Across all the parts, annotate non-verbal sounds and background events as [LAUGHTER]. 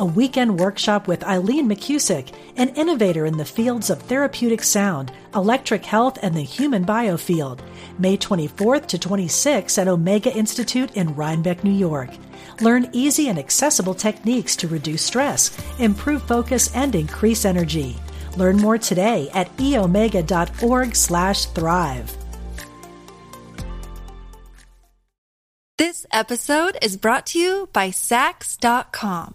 a weekend workshop with Eileen McCusick, an innovator in the fields of therapeutic sound, electric health, and the human biofield. May 24th to 26th at Omega Institute in Rhinebeck, New York. Learn easy and accessible techniques to reduce stress, improve focus, and increase energy. Learn more today at eomega.org/thrive. This episode is brought to you by Saks.com.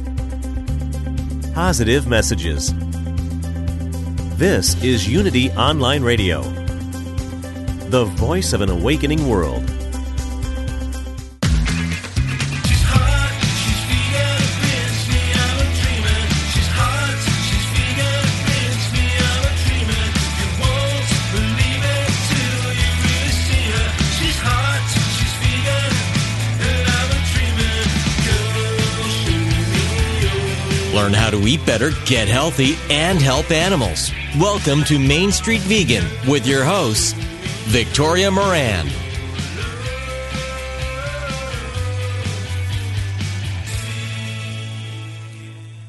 Positive messages. This is Unity Online Radio, the voice of an awakening world. Learn how to eat better, get healthy, and help animals. Welcome to Main Street Vegan with your host, Victoria Moran.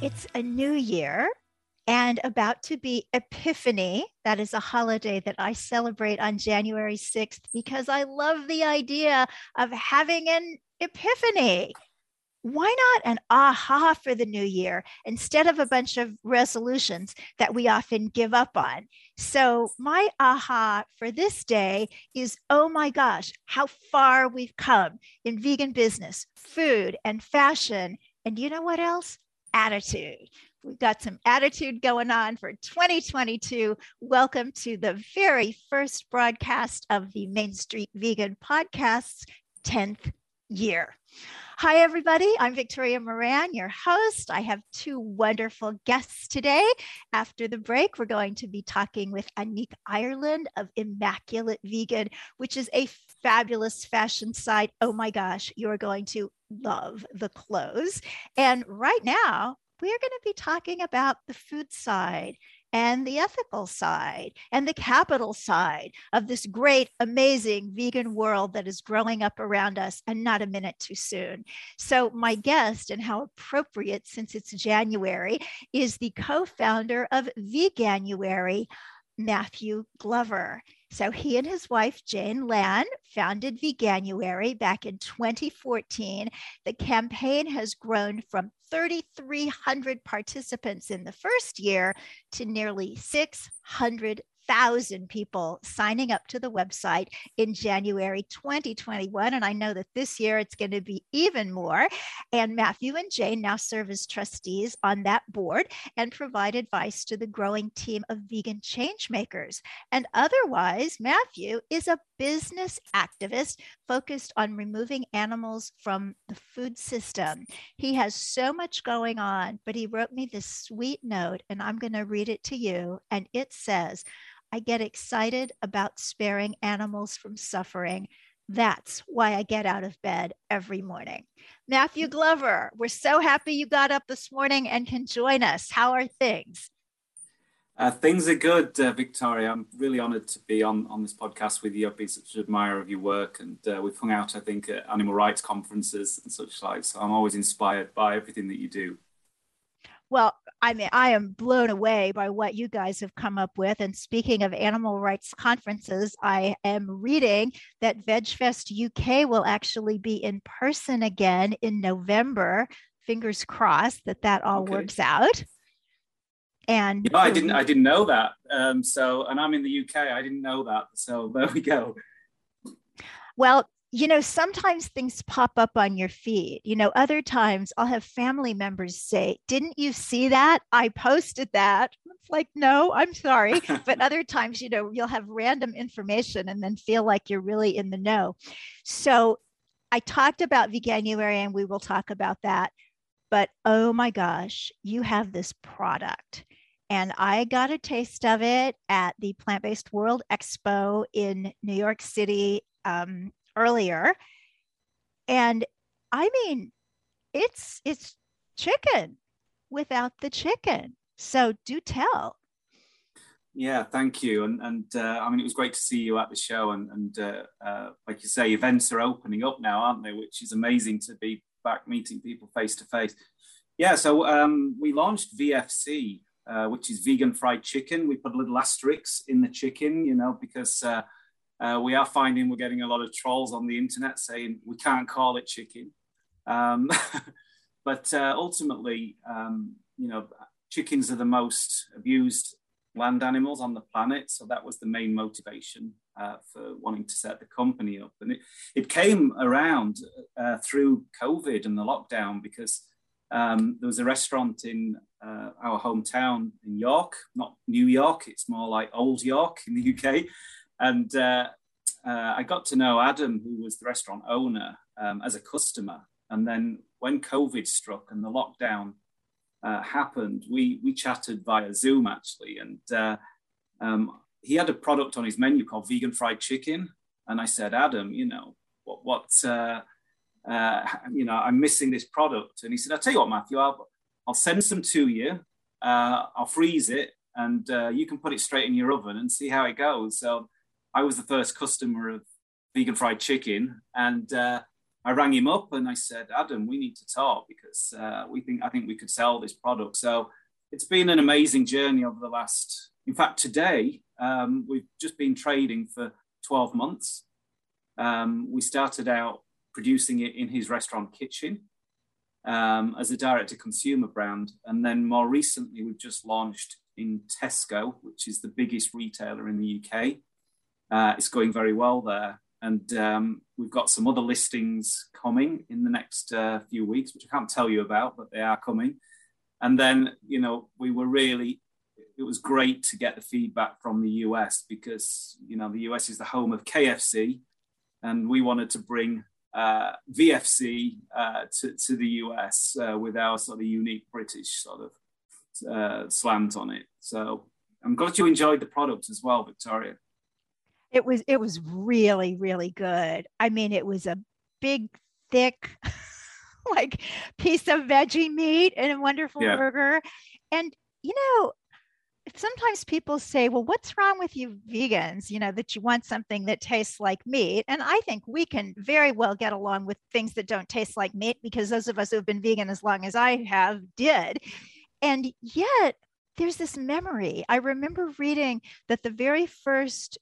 It's a new year and about to be Epiphany. That is a holiday that I celebrate on January 6th because I love the idea of having an epiphany why not an aha for the new year instead of a bunch of resolutions that we often give up on? So, my aha for this day is oh my gosh, how far we've come in vegan business, food, and fashion. And you know what else? Attitude. We've got some attitude going on for 2022. Welcome to the very first broadcast of the Main Street Vegan Podcast's 10th year. Hi, everybody. I'm Victoria Moran, your host. I have two wonderful guests today. After the break, we're going to be talking with Anique Ireland of Immaculate Vegan, which is a fabulous fashion site. Oh my gosh, you're going to love the clothes. And right now, we're going to be talking about the food side and the ethical side and the capital side of this great, amazing vegan world that is growing up around us and not a minute too soon. So, my guest, and how appropriate since it's January, is the co founder of Veganuary, Matthew Glover. So he and his wife, Jane Land, founded Veganuary back in 2014. The campaign has grown from 3,300 participants in the first year to nearly 600 thousand people signing up to the website in January 2021. And I know that this year it's going to be even more. And Matthew and Jane now serve as trustees on that board and provide advice to the growing team of vegan change makers. And otherwise, Matthew is a business activist focused on removing animals from the food system. He has so much going on, but he wrote me this sweet note, and I'm going to read it to you. And it says, I get excited about sparing animals from suffering. That's why I get out of bed every morning. Matthew Glover, we're so happy you got up this morning and can join us. How are things? Uh, things are good, uh, Victoria. I'm really honoured to be on, on this podcast with you. I've been such an admirer of your work, and uh, we've hung out, I think, at animal rights conferences and such like. So I'm always inspired by everything that you do. Well, I mean, I am blown away by what you guys have come up with. And speaking of animal rights conferences, I am reading that VegFest UK will actually be in person again in November. Fingers crossed that that all okay. works out. And you know, I didn't, I didn't know that. Um, so, and I'm in the UK. I didn't know that. So [LAUGHS] there we go. Well, you know, sometimes things pop up on your feed. You know, other times I'll have family members say, Didn't you see that? I posted that. It's like, No, I'm sorry. but [LAUGHS] other times, you know, you'll have random information and then feel like you're really in the know. So I talked about Veganuary and we will talk about that. But oh my gosh, you have this product. And I got a taste of it at the Plant Based World Expo in New York City um, earlier. And I mean, it's it's chicken without the chicken. So do tell. Yeah, thank you. And and uh, I mean, it was great to see you at the show. And and uh, uh, like you say, events are opening up now, aren't they? Which is amazing to be back meeting people face to face. Yeah, so um, we launched VFC, uh, which is vegan fried chicken. We put a little asterisk in the chicken, you know, because uh, we are finding we're getting a lot of trolls on the internet saying we can't call it chicken. Um, [LAUGHS] but uh, ultimately, um, you know, chickens are the most abused land animals on the planet. So that was the main motivation uh, for wanting to set the company up. And it, it came around uh, through COVID and the lockdown because um, there was a restaurant in uh, our hometown in York, not New York, it's more like Old York in the UK. And uh, uh, I got to know Adam, who was the restaurant owner, um, as a customer. And then when COVID struck and the lockdown uh, happened, we we chatted via Zoom actually, and uh, um, he had a product on his menu called vegan fried chicken, and I said, Adam, you know what what uh, uh, you know I'm missing this product, and he said, I'll tell you what, Matthew, I'll I'll send some to you, I'll freeze it, and you can put it straight in your oven and see how it goes. So I was the first customer of vegan fried chicken, and uh, I rang him up and I said, Adam, we need to talk because uh, we think I think we could sell this product. So it's been an amazing journey over the last. In fact, today um, we've just been trading for 12 months. Um, we started out producing it in his restaurant kitchen um, as a direct to consumer brand. And then more recently, we've just launched in Tesco, which is the biggest retailer in the UK. Uh, it's going very well there. And um, we've got some other listings coming in the next uh, few weeks, which I can't tell you about, but they are coming. And then, you know, we were really, it was great to get the feedback from the US because, you know, the US is the home of KFC. And we wanted to bring uh, VFC uh, to, to the US uh, with our sort of unique British sort of uh, slant on it. So I'm glad you enjoyed the product as well, Victoria. It was it was really really good. I mean, it was a big, thick, [LAUGHS] like piece of veggie meat and a wonderful yeah. burger. And you know, sometimes people say, well, what's wrong with you vegans? You know, that you want something that tastes like meat. And I think we can very well get along with things that don't taste like meat because those of us who have been vegan as long as I have did. And yet, there's this memory. I remember reading that the very first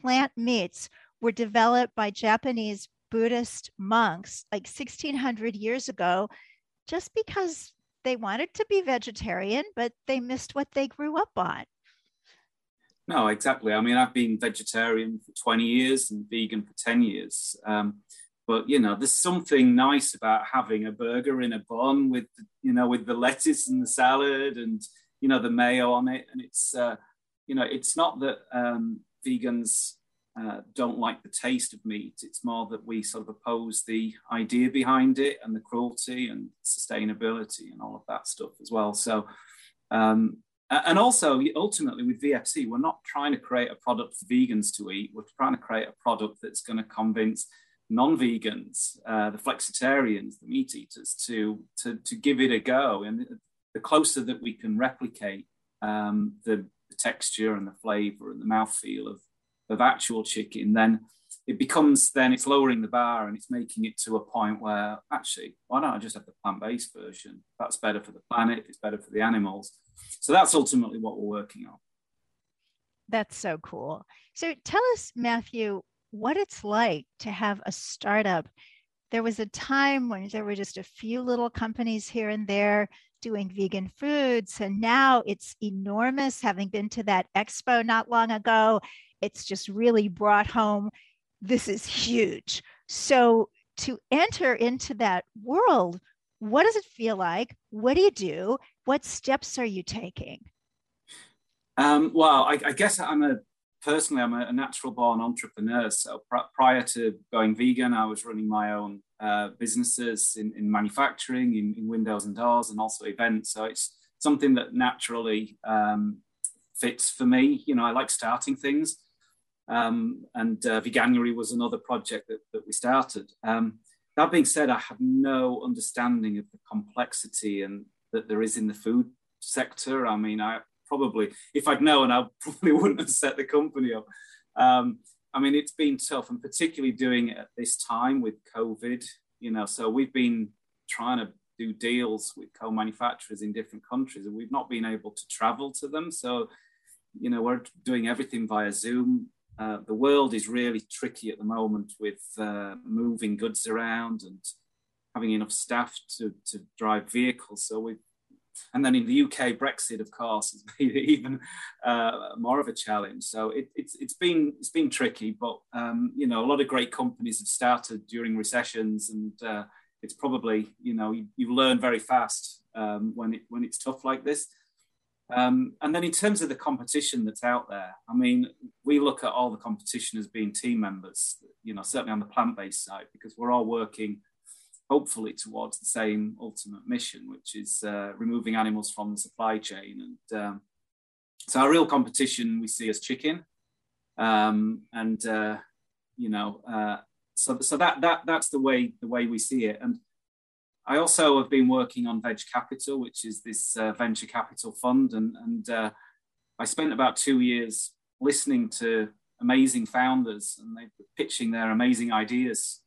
plant meats were developed by Japanese Buddhist monks like 1600 years ago just because they wanted to be vegetarian, but they missed what they grew up on. No, exactly. I mean, I've been vegetarian for 20 years and vegan for 10 years. Um, but you know, there's something nice about having a burger in a bun with you know with the lettuce and the salad and you know the mayo on it, and it's uh, you know it's not that um, vegans uh, don't like the taste of meat. It's more that we sort of oppose the idea behind it and the cruelty and sustainability and all of that stuff as well. So, um, and also ultimately with VFC, we're not trying to create a product for vegans to eat. We're trying to create a product that's going to convince non-vegans, uh, the flexitarians, the meat eaters, to, to to give it a go. And the closer that we can replicate um, the the texture and the flavor and the mouthfeel of, of actual chicken, then it becomes then it's lowering the bar and it's making it to a point where actually why don't I just have the plant-based version? That's better for the planet, it's better for the animals. So that's ultimately what we're working on. That's so cool. So tell us, Matthew, what it's like to have a startup. There was a time when there were just a few little companies here and there doing vegan foods. And now it's enormous. Having been to that expo not long ago, it's just really brought home this is huge. So to enter into that world, what does it feel like? What do you do? What steps are you taking? Um, well, I, I, guess I'm a personally I'm a, natural born entrepreneur. So pr- prior to going vegan, I was running my own uh, businesses in, in manufacturing, in, in, windows and doors, and also events. So it's something that naturally um, fits for me. You know, I like starting things. Um, and uh, Veganuary was another project that, that we started. Um, that being said, I have no understanding of the complexity and that there is in the food sector. I mean, I probably, if I'd known, I probably [LAUGHS] wouldn't have set the company up. Um, I mean, it's been tough, and particularly doing it at this time with COVID. You know, so we've been trying to do deals with co-manufacturers in different countries, and we've not been able to travel to them. So, you know, we're doing everything via Zoom. Uh, the world is really tricky at the moment with uh, moving goods around and having enough staff to, to drive vehicles. So we've, and then in the UK, Brexit, of course, has [LAUGHS] made it even uh, more of a challenge. So it, it's it's been it's been tricky, but um, you know a lot of great companies have started during recessions, and uh, it's probably you know you, you learn very fast um, when it when it's tough like this. Um, and then in terms of the competition that's out there, I mean, we look at all the competition as being team members, you know, certainly on the plant-based side, because we're all working hopefully towards the same ultimate mission, which is uh, removing animals from the supply chain. And um, so our real competition we see as chicken. Um, and, uh, you know, uh, so, so that, that, that's the way, the way we see it. And I also have been working on Veg Capital, which is this uh, venture capital fund, and, and uh, I spent about two years listening to amazing founders and they pitching their amazing ideas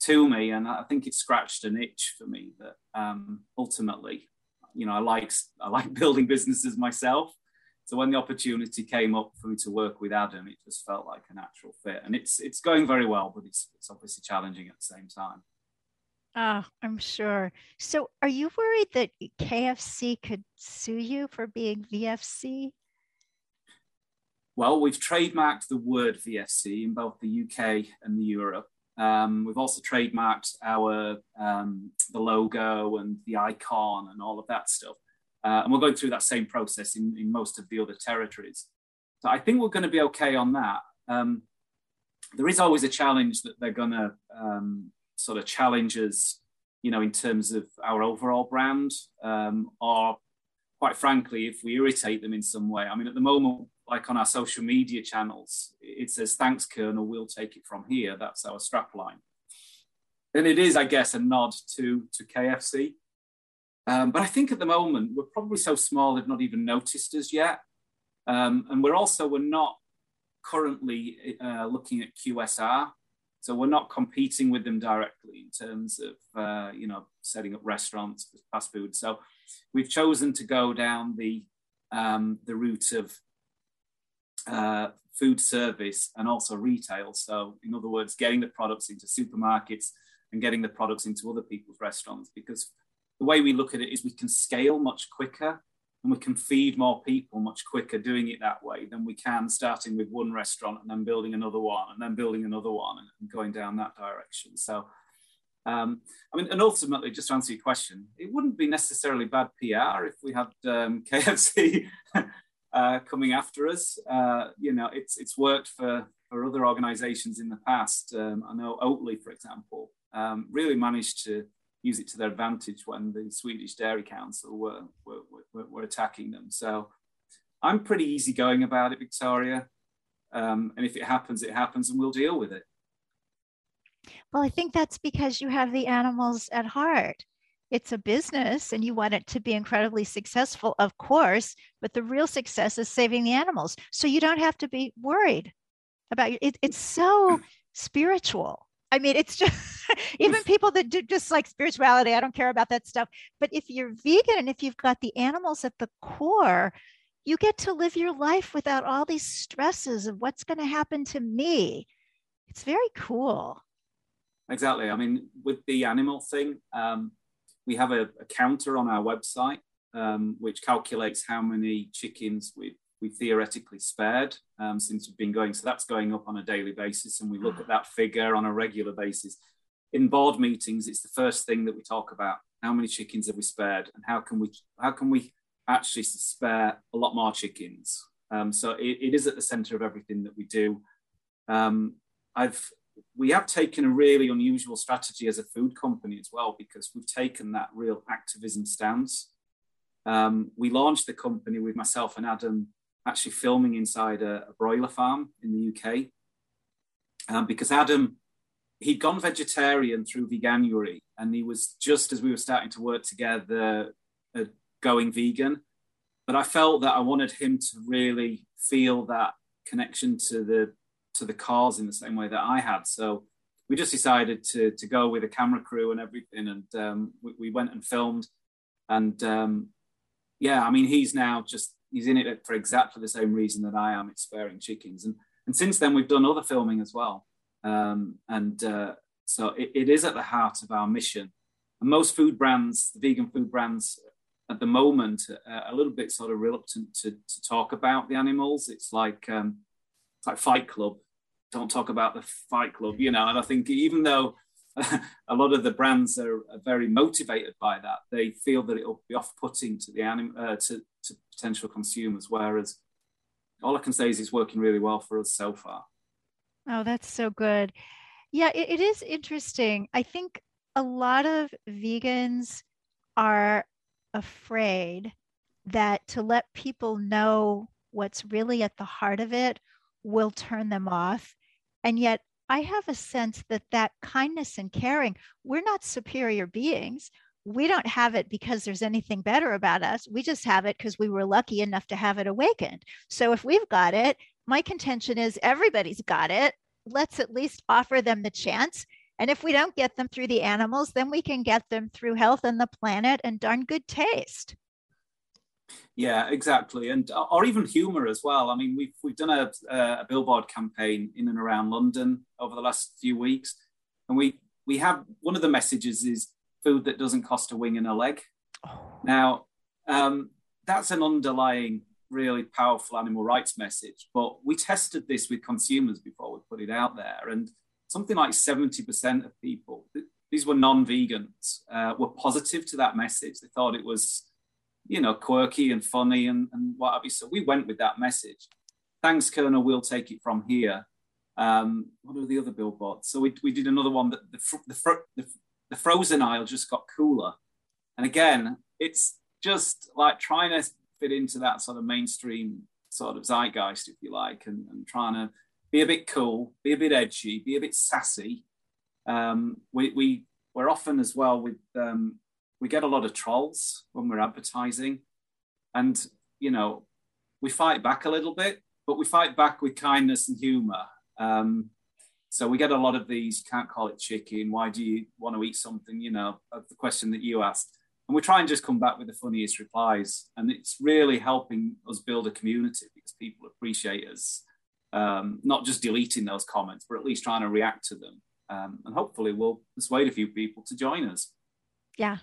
to me, and I think it scratched an itch for me that um, ultimately, you know, I like I like [LAUGHS] building businesses myself. So when the opportunity came up for me to work with Adam, it just felt like a natural fit, and it's it's going very well, but it's it's obviously challenging at the same time. Ah, oh, I'm sure. So, are you worried that KFC could sue you for being VFC? Well, we've trademarked the word VFC in both the UK and the Europe. Um, we've also trademarked our um, the logo and the icon and all of that stuff. Uh, and we're going through that same process in, in most of the other territories. So I think we're going to be okay on that. Um, there is always a challenge that they're going to um, sort of challenges, you know, in terms of our overall brand, um, or quite frankly, if we irritate them in some way. I mean, at the moment, like on our social media channels, it says, thanks, Colonel, we'll take it from here. That's our strapline. And it is, I guess, a nod to, to KFC. Um, but I think at the moment, we're probably so small they've not even noticed us yet. Um, and we're also, we're not currently uh, looking at QSR. So we're not competing with them directly in terms of uh, you know setting up restaurants, for fast food. So we've chosen to go down the um, the route of uh, food service and also retail. So in other words, getting the products into supermarkets and getting the products into other people's restaurants because the way we look at it is we can scale much quicker and we can feed more people much quicker doing it that way than we can starting with one restaurant and then building another one and then building another one and going down that direction. So, um, I mean, and ultimately, just to answer your question, it wouldn't be necessarily bad PR if we had um, [LAUGHS] KFC [LAUGHS] uh, coming after us. Uh, you know, it's it's worked for for other organisations in the past. Um, I know Oatly, for example, um, really managed to use it to their advantage when the Swedish Dairy Council were, were, were, were attacking them. So I'm pretty easygoing about it, Victoria. Um, and if it happens, it happens, and we'll deal with it. Well, I think that's because you have the animals at heart. It's a business and you want it to be incredibly successful, of course, but the real success is saving the animals. So you don't have to be worried about it. It's so spiritual. I mean, it's just [LAUGHS] [LAUGHS] even people that do just like spirituality, I don't care about that stuff. But if you're vegan and if you've got the animals at the core, you get to live your life without all these stresses of what's going to happen to me. It's very cool. Exactly. I mean, with the animal thing, um, we have a, a, counter on our website um, which calculates how many chickens we've we theoretically spared um, since we've been going. So that's going up on a daily basis, and we look at that figure on a regular basis. In board meetings, it's the first thing that we talk about: how many chickens have we spared, and how can we how can we actually spare a lot more chickens? Um, so it, it is at the centre of everything that we do. Um, I've we have taken a really unusual strategy as a food company as well because we've taken that real activism stance. Um, we launched the company with myself and Adam actually filming inside a, a broiler farm in the UK um, because Adam he'd gone vegetarian through veganuary and he was just as we were starting to work together uh, going vegan but i felt that i wanted him to really feel that connection to the to the cars in the same way that I had. So we just decided to to go with a camera crew and everything, and um, we, we, went and filmed. And um, yeah, I mean, he's now just he's in it for exactly the same reason that I am. It's sparing chickens, and and since then we've done other filming as well. Um, and uh, so it, it is at the heart of our mission. And most food brands, vegan food brands, at the moment, are a little bit sort of reluctant to, to talk about the animals. It's like um, it's like Fight Club. Don't talk about the Fight Club, you know. And I think even though [LAUGHS] a lot of the brands are, are, very motivated by that, they feel that it'll be off-putting to the anim- uh, to, to potential consumers. Whereas all I can say is it's working really well for us so far. Oh, that's so good. Yeah, it, it is interesting. I think a lot of vegans are afraid that to let people know what's really at the heart of it will turn them off. And yet, I have a sense that that kindness and caring, we're not superior beings. We don't have it because there's anything better about us. We just have it because we were lucky enough to have it awakened. So if we've got it, my contention is everybody's got it. Let's at least offer them the chance. And if we don't get them through the animals, then we can get them through health and the planet and darn good taste. Yeah, exactly, and uh, or even humour as well. I mean, we've we've done a, a billboard campaign in and around London over the last few weeks, and we we have one of the messages is food that doesn't cost a wing and a leg. Oh. Now, um, that's an underlying, really powerful animal rights message. But we tested this with consumers before we put it out there, and something like seventy percent of people, these were non-vegans, uh, were positive to that message. They thought it was you know, quirky and funny and, and what have you. So we went with that message. Thanks, Colonel. We'll take it from here. Um, what are the other billboards? So we, we did another one that the, the, the, the frozen aisle just got cooler. And again, it's just like trying to fit into that sort of mainstream sort of zeitgeist, if you like, and, and trying to be a bit cool, be a bit edgy, be a bit sassy. Um, we, we, we're often as well with um, we get a lot of trolls when we're advertising. And, you know, we fight back a little bit, but we fight back with kindness and humor. Um, so we get a lot of these, you can't call it chicken. Why do you want to eat something? You know, the question that you asked. And we try and just come back with the funniest replies. And it's really helping us build a community because people appreciate us um, not just deleting those comments, but at least trying to react to them. Um, and hopefully we'll persuade a few people to join us. Yeah,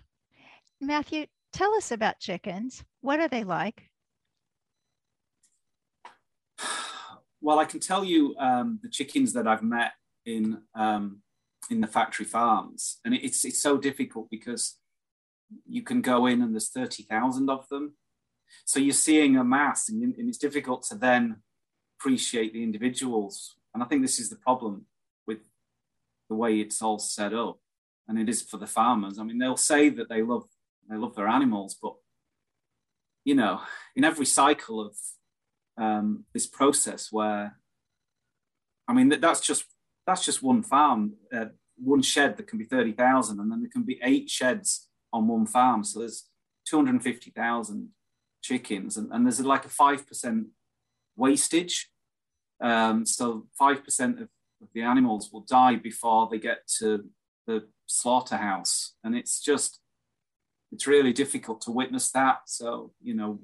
Matthew, tell us about chickens. What are they like? [SIGHS] Well, I can tell you um, the chickens that I've met in um, in the factory farms, and it's it's so difficult because you can go in and there's thirty thousand of them, so you're seeing a mass, and, and it's difficult to then appreciate the individuals. And I think this is the problem with the way it's all set up, and it is for the farmers. I mean, they'll say that they love they love their animals, but you know, in every cycle of um, this process, where I mean, that, that's just that's just one farm, uh, one shed that can be thirty thousand, and then there can be eight sheds on one farm. So there's two hundred fifty thousand chickens, and, and there's like a five percent wastage. Um, so five percent of, of the animals will die before they get to the slaughterhouse, and it's just it's really difficult to witness that. So, you know,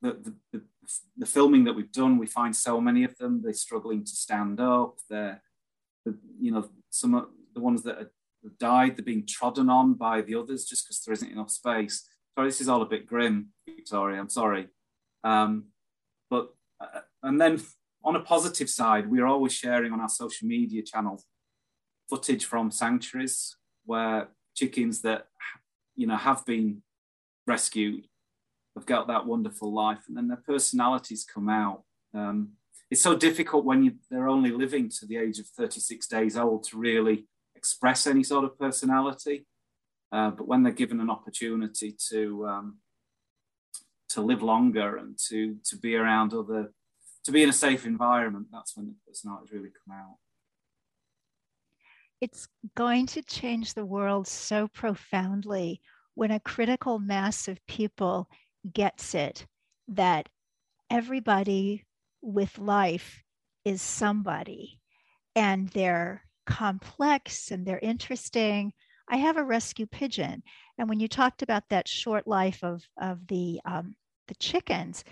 the, the, the, filming that we've done, we find so many of them, they're struggling to stand up. They're, the, you know, some of the ones that died, they're being trodden on by the others just because there isn't enough space. Sorry, this is all a bit grim, Victoria, I'm sorry. Um, but uh, and then on a positive side, we're always sharing on our social media channels footage from sanctuaries where chickens that you know have been rescued have got that wonderful life, and then their personalities come out. Um, it's so difficult when you, they're only living to the age of 36 days old to really express any sort of personality. Uh, but when they're given an opportunity to um, to live longer and to to be around other to be in a safe environment, that's when the personalities really come out. It's going to change the world so profoundly when a critical mass of people gets it that everybody with life is somebody and they're complex and they're interesting. I have a rescue pigeon. And when you talked about that short life of, of the, um, the chickens,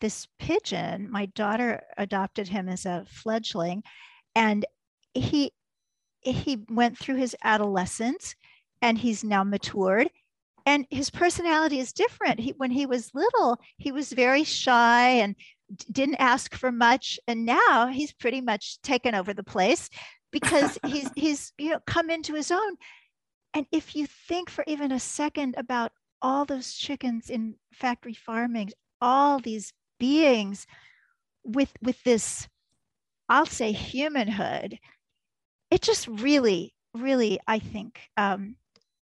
this pigeon, my daughter adopted him as a fledgling, and he he went through his adolescence and he's now matured and his personality is different. He, when he was little, he was very shy and didn't ask for much, and now he's pretty much taken over the place because [LAUGHS] he's he's you know come into his own. And if you think for even a second about all those chickens in factory farming, all these beings with with this, I'll say humanhood, it just really, really, I think, um,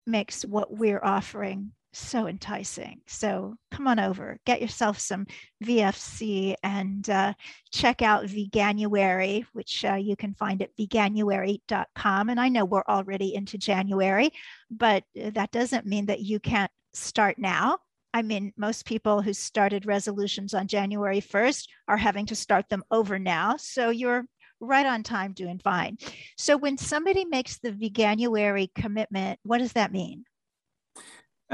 makes what we're offering so enticing. So come on over, get yourself some VFC and uh, check out Veganuary, which uh, you can find at veganuary.com. And I know we're already into January, but that doesn't mean that you can't start now. I mean, most people who started resolutions on January 1st are having to start them over now. So you're right on time, doing fine. So when somebody makes the veganuary commitment, what does that mean?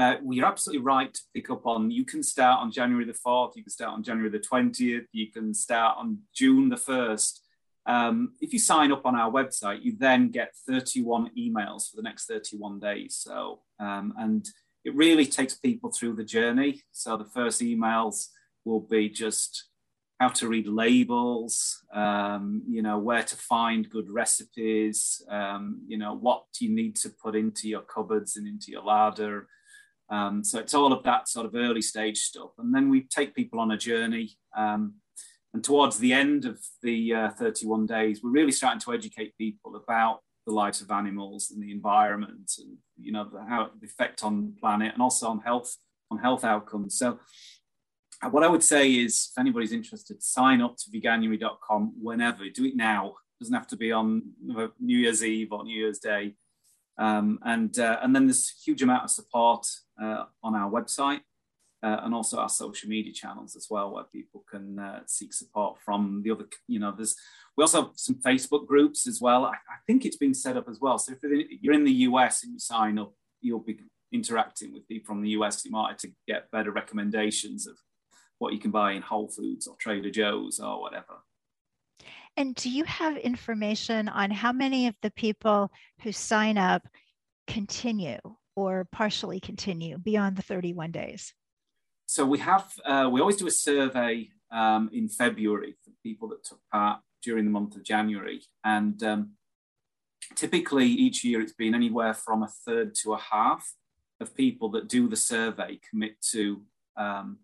Uh, you're absolutely right to pick up on. You can start on January the 4th, you can start on January the 20th, you can start on June the 1st. Um, if you sign up on our website, you then get 31 emails for the next 31 days. So, um, and it really takes people through the journey. So the first emails will be just how to read labels, um, you know, where to find good recipes, um, you know, what you need to put into your cupboards and into your larder. Um, so it's all of that sort of early stage stuff. And then we take people on a journey. Um, and towards the end of the uh, 31 days, we're really starting to educate people about the lives of animals and the environment and, you know, the, how the effect on the planet and also on health, on health outcomes. So what I would say is, if anybody's interested, sign up to veganuary.com whenever. Do it now. It doesn't have to be on New Year's Eve or New Year's Day. Um, and uh, and then there's a huge amount of support uh, on our website uh, and also our social media channels as well, where people can uh, seek support from the other. You know, there's we also have some Facebook groups as well. I, I think it's been set up as well. So if you're in the US and you sign up, you'll be interacting with people from the US. You might to get better recommendations of what you can buy in Whole Foods or Trader Joe's or whatever. And do you have information on how many of the people who sign up continue or partially continue beyond the 31 days? So we have, uh, we always do a survey um, in February for people that took part during the month of January. And um, typically each year it's been anywhere from a third to a half of people that do the survey commit to um,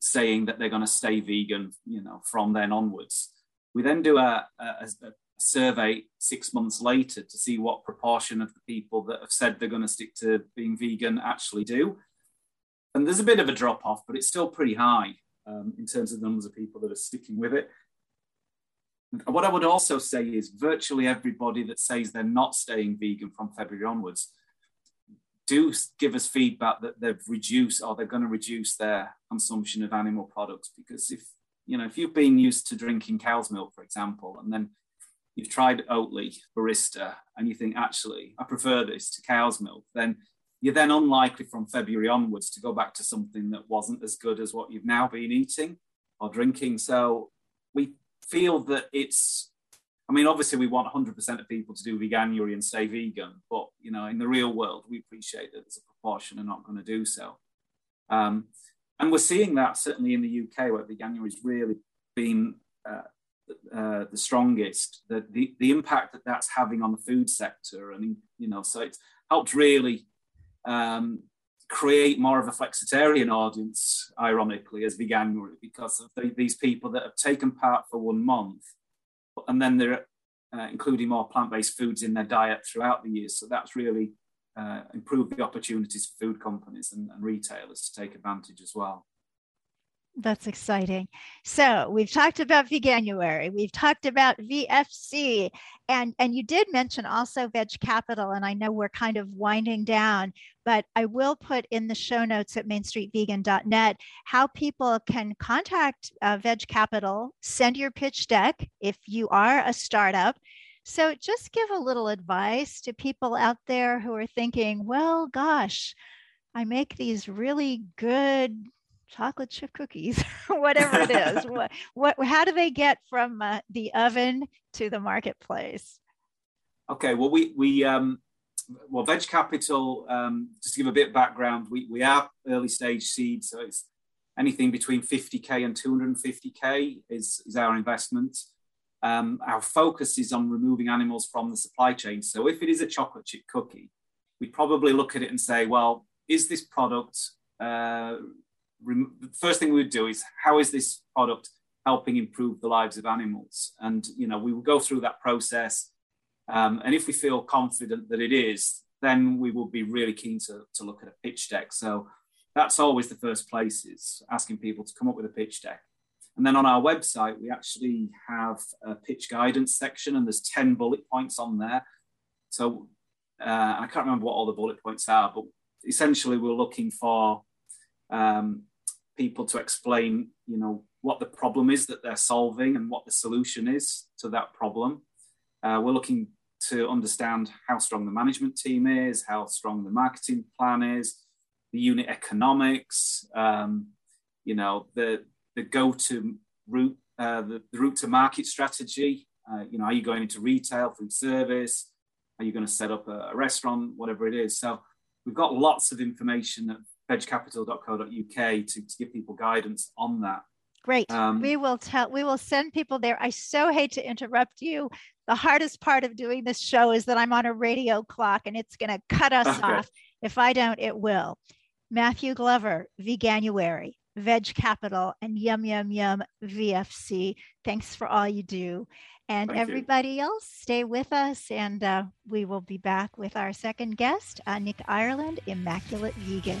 saying that they're going to stay vegan, you know, from then onwards. We then do a, a, a, survey six months later to see what proportion of the people that have said they're going to stick to being vegan actually do. And there's a bit of a drop off, but it's still pretty high um, in terms of the numbers of people that are sticking with it. What I would also say is virtually everybody that says they're not staying vegan from February onwards do give us feedback that they've reduced or they're going to reduce their consumption of animal products because if you know if you've been used to drinking cow's milk for example and then you've tried oatly barista and you think actually i prefer this to cow's milk then you're then unlikely from february onwards to go back to something that wasn't as good as what you've now been eating or drinking so we feel that it's I mean, obviously, we want 100% of people to do veganuary and stay vegan, but you know, in the real world, we appreciate that there's a proportion are not going to do so. Um, and we're seeing that certainly in the UK, where the veganuary has really been uh, uh, the strongest, the, the, the impact that that's having on the food sector. And, you know, so it's helped really um, create more of a flexitarian audience, ironically, as Veganuary, because of the, these people that have taken part for one month and then they're uh, including more plant-based foods in their diet throughout the year. So that's really uh, improved the opportunities for food companies and, and retailers to take advantage as well. That's exciting. So we've talked about Veganuary, we've talked about VFC, and and you did mention also Veg Capital, and I know we're kind of winding down, but I will put in the show notes at mainstreetvegan.net how people can contact uh, Veg Capital, send your pitch deck if you are a startup. So just give a little advice to people out there who are thinking, well, gosh, I make these really good chocolate chip cookies, [LAUGHS] whatever it is. [LAUGHS] what, what, how do they get from uh, the oven to the marketplace? Okay, well, we, we um, well, Veg Capital, um, just to give a bit of background, we, we are early stage seed, so it's anything between 50K and 250K is, is our investment. Um, our focus is on removing animals from the supply chain. So if it is a chocolate chip cookie, we'd probably look at it and say, well, is this product uh, the first thing we would do is how is this product helping improve the lives of animals? And you know, we will go through that process. Um, and if we feel confident that it is, then we will be really keen to, to look at a pitch deck. So that's always the first place is asking people to come up with a pitch deck. And then on our website, we actually have a pitch guidance section, and there's 10 bullet points on there. So uh, I can't remember what all the bullet points are, but essentially we're looking for um, people to explain, you know, what the problem is that they're solving and what the solution is to that problem. Uh, we're looking to understand how strong the management team is, how strong the marketing plan is, the unit economics, um, you know, the the go-to route, uh, the, the, route to market strategy. Uh, you know, are you going into retail, food service? Are you going to set up a, a restaurant, whatever it is? So we've got lots of information at vegcapital.co.uk to, to give people guidance on that. Great. Um, we will tell we will send people there. I so hate to interrupt you. The hardest part of doing this show is that I'm on a radio clock and it's going to cut us okay. off. If I don't, it will. Matthew Glover, Veganuary, Veg Capital, and Yum Yum Yum VFC. Thanks for all you do. And Thank everybody you. else, stay with us, and uh, we will be back with our second guest, uh, Nick Ireland, Immaculate Vegan.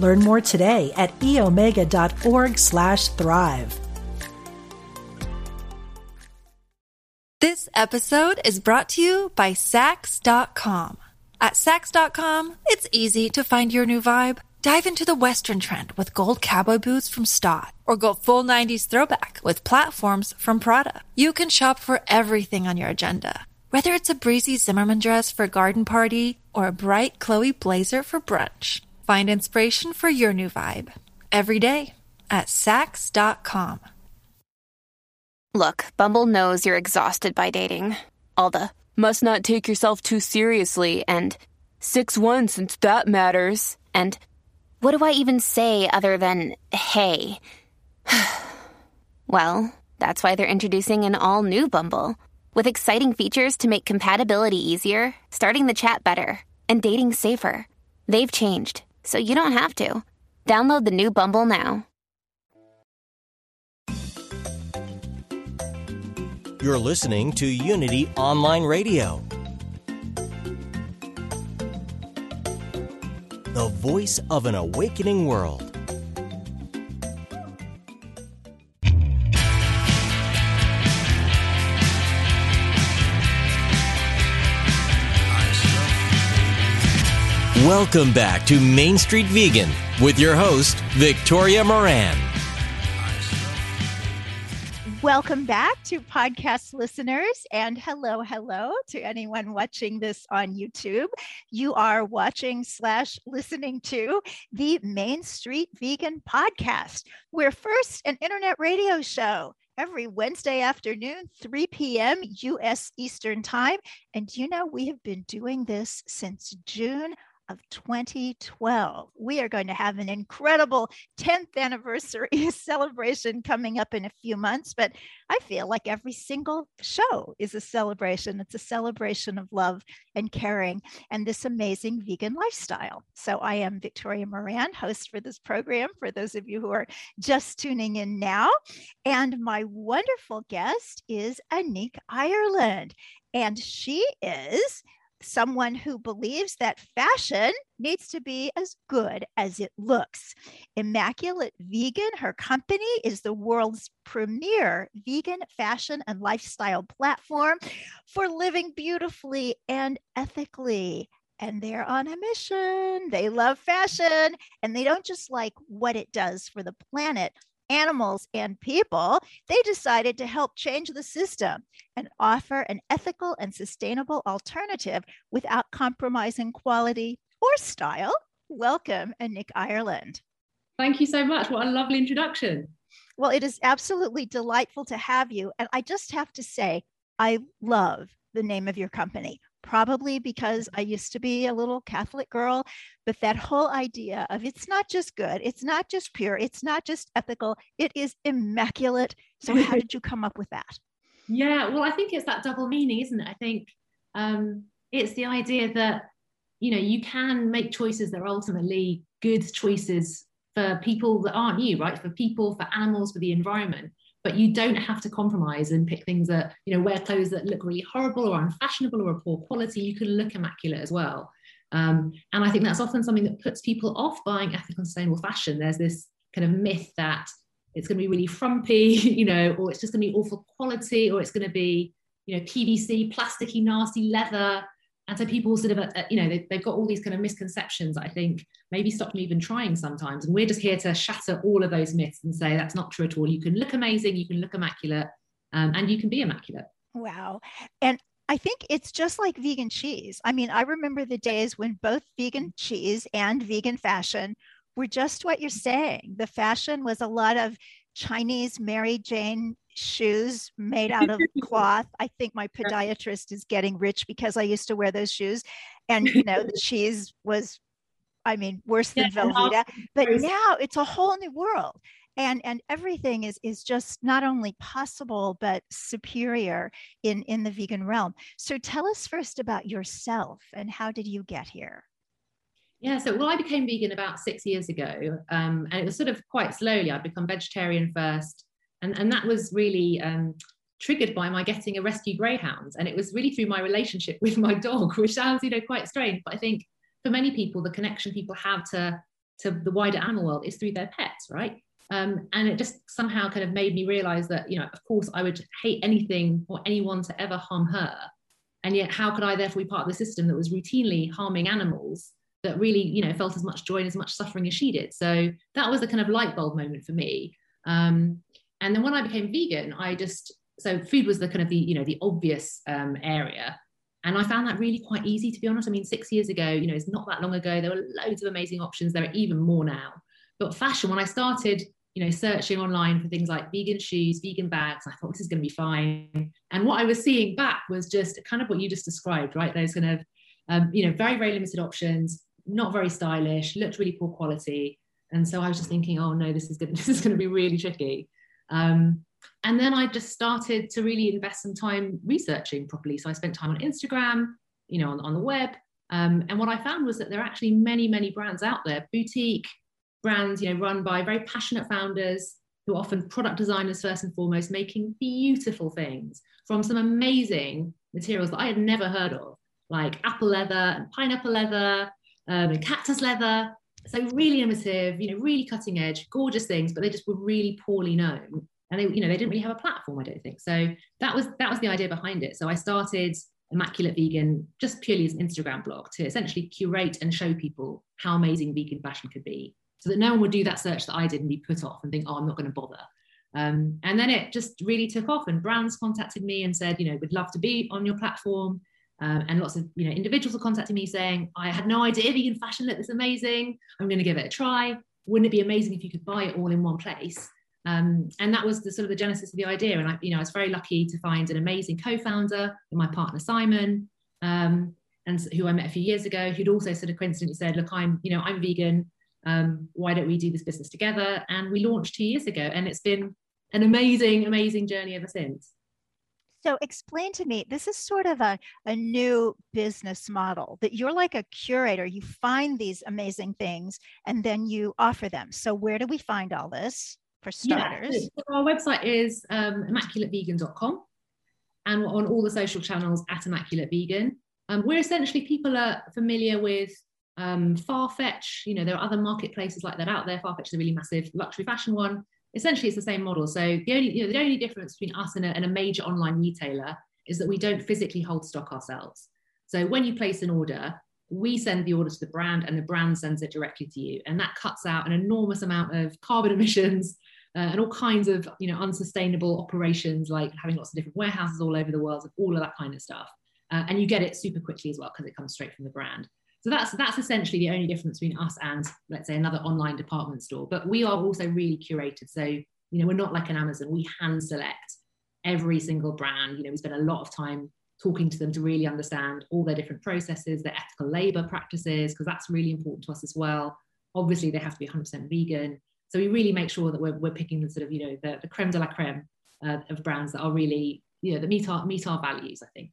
Learn more today at eomega.org slash thrive. This episode is brought to you by Saks.com. At Saks.com, it's easy to find your new vibe. Dive into the Western trend with gold cowboy boots from Staud, or go full 90s throwback with platforms from Prada. You can shop for everything on your agenda, whether it's a breezy Zimmerman dress for a garden party or a bright Chloe blazer for brunch. Find inspiration for your new vibe every day at Saks.com. Look, Bumble knows you're exhausted by dating. All the must not take yourself too seriously, and 6 1 since that matters, and what do I even say other than hey? [SIGHS] well, that's why they're introducing an all new Bumble with exciting features to make compatibility easier, starting the chat better, and dating safer. They've changed, so you don't have to. Download the new Bumble now. You're listening to Unity Online Radio, the voice of an awakening world. Welcome back to Main Street Vegan with your host, Victoria Moran. Welcome back to podcast listeners, and hello, hello to anyone watching this on YouTube. You are watching slash listening to the Main Street Vegan Podcast. We're first an internet radio show every Wednesday afternoon, 3 p.m. US Eastern Time. And you know, we have been doing this since June of 2012. We are going to have an incredible 10th anniversary [LAUGHS] celebration coming up in a few months, but I feel like every single show is a celebration. It's a celebration of love and caring and this amazing vegan lifestyle. So I am Victoria Moran, host for this program, for those of you who are just tuning in now. And my wonderful guest is Anique Ireland. And she is someone who believes that fashion needs to be as good as it looks. Immaculate Vegan, her company, is the world's premier vegan fashion and lifestyle platform for living beautifully and ethically. And they're on a mission. They love fashion and they don't just like what it does for the planet, animals, and people, they decided to help change the system and offer an ethical and sustainable alternative without compromising quality or style. Welcome, Anique Ireland. Thank you so much. What a lovely introduction. Well, it is absolutely delightful to have you. And I just have to say, I love the name of your company probably because I used to be a little Catholic girl. But that whole idea of it's not just good, it's not just pure, it's not just ethical, it is immaculate. So, how [LAUGHS] did you come up with that? Yeah, well, I think it's that double meaning, isn't it? I think um, it's the idea that you know you can make choices that are ultimately good choices for people that aren't you, right? For people, for animals, for the environment but you don't have to compromise and pick things that you know wear clothes that look really horrible or unfashionable or poor quality. You can look immaculate as well. Um, and i think that's often something that puts people off buying ethical and sustainable fashion. There's this kind of myth that it's going to be really frumpy [LAUGHS] you know or it's just going to be awful quality or it's going to be you know pvc plasticky nasty leather and so people sort of uh, uh, you know they, have got all these kind of misconceptions i think maybe stop them even trying sometimes. And we're just here to shatter all of those myths and say that's not true at all. You can look amazing you can look immaculate um, and you can be immaculate. Wow. And I think it's just like vegan cheese. I mean, I remember the days when both vegan cheese and vegan fashion were just what you're saying. The fashion was a lot of Chinese Mary Jane shoes made out of [LAUGHS] cloth. I think my podiatrist is getting rich because I used to wear those shoes. And, you know, the [LAUGHS] cheese was, I mean, worse than yeah, Velveeta. But now it's a whole new world. And, and everything is, is just not only possible, but superior in, in the vegan realm. So tell us first about yourself and how did you get here? Yeah, so well, I became vegan about six years ago, um, and it was sort of quite slowly. I'd become vegetarian first, and and that was really um, triggered by my getting a rescue greyhound, and it was really through my relationship with my dog, [LAUGHS] which sounds you know quite strange, but I think for many people the connection people have to to the wider animal world is through their pets, right? Um, and it just somehow kind of made me realize that you know of course I would hate anything or anyone to ever harm her, and yet how could I therefore be part of the system that was routinely harming animals? That really you know felt as much joy and as much suffering as she did. So that was a kind of light bulb moment for me. Um, and then when i became vegan i just so food was the kind of the you know the obvious um, area. And i found that really quite easy to be honest. I mean six years ago you know it's not that long ago there were loads of amazing options. There are even more now. But fashion when i started you know searching online for things like vegan shoes vegan bags i thought this is going to be fine. And what i was seeing back was just kind of what you just described right? Those kind of um, you know very very limited options not very stylish, looked really poor quality. And so I was just thinking, oh no, this is going [LAUGHS] this is going to be really tricky. Um, and then I just started to really invest some time researching properly. So I spent time on Instagram, you know, on, on the web. Um, and what I found was that there are actually many, many brands out there, boutique brands, you know, run by very passionate founders who are often product designers first and foremost, making beautiful things from some amazing materials that I had never heard of, like apple leather and pineapple leather um, and cactus leather. So really innovative, you know, really cutting edge, gorgeous things, but they just were really poorly known. And they, you know, they didn't really have a platform, I don't think. So that was that was the idea behind it. So I started Immaculate Vegan just purely as an Instagram blog to essentially curate and show people how amazing vegan fashion could be so that no one would do that search that I did and be put off and think, oh, I'm not going to bother. Um, and then it just really took off, and brands contacted me and said, you know, we'd love to be on your platform. Um, and lots of you know individuals were contacting me saying, I had no idea vegan fashion looked this amazing. I'm going to give it a try. Wouldn't it be amazing if you could buy it all in one place? Um, and that was the sort of the genesis of the idea. And I, you know, I was very lucky to find an amazing co-founder, my partner Simon, um, and who I met a few years ago, who'd also sort of coincidentally said, "Look, I'm, you know, I'm vegan. Um, why don't we do this business together?" And we launched two years ago, and it's been an amazing, amazing journey ever since. So explain to me, this is sort of a, a new business model that you're like a curator. You find these amazing things and then you offer them. So where do we find all this for starters? Yeah, so our website is um, immaculatevegan.com and on all the social channels at Immaculate Vegan. Um, we're essentially, people are familiar with um, Farfetch. You know, there are other marketplaces like that out there. Farfetch is a really massive luxury fashion one essentially it's the same model. So the only, you know, the only difference between us and a, and a major online retailer is that we don't physically hold stock ourselves. So when you place an order, we send the order to the brand and the brand sends it directly to you. And that cuts out an enormous amount of carbon [LAUGHS] emissions uh, and all kinds of you know unsustainable operations like having lots of different warehouses all over the world and all of that kind of stuff. Uh, and you get it super quickly as well because it comes straight from the brand. So that's that's essentially the only difference between us and let's say another online department store. But we are also really curated. So you know we're not like an Amazon. We hand select every single brand. You know we spend a lot of time talking to them to really understand all their different processes, their ethical labor practices, because that's really important to us as well. Obviously, they have to be 100% vegan. So we really make sure that we're, we're picking the sort of, you know, the, the creme de la creme uh, of brands that are really, you know, that meet our, meet our values, I think.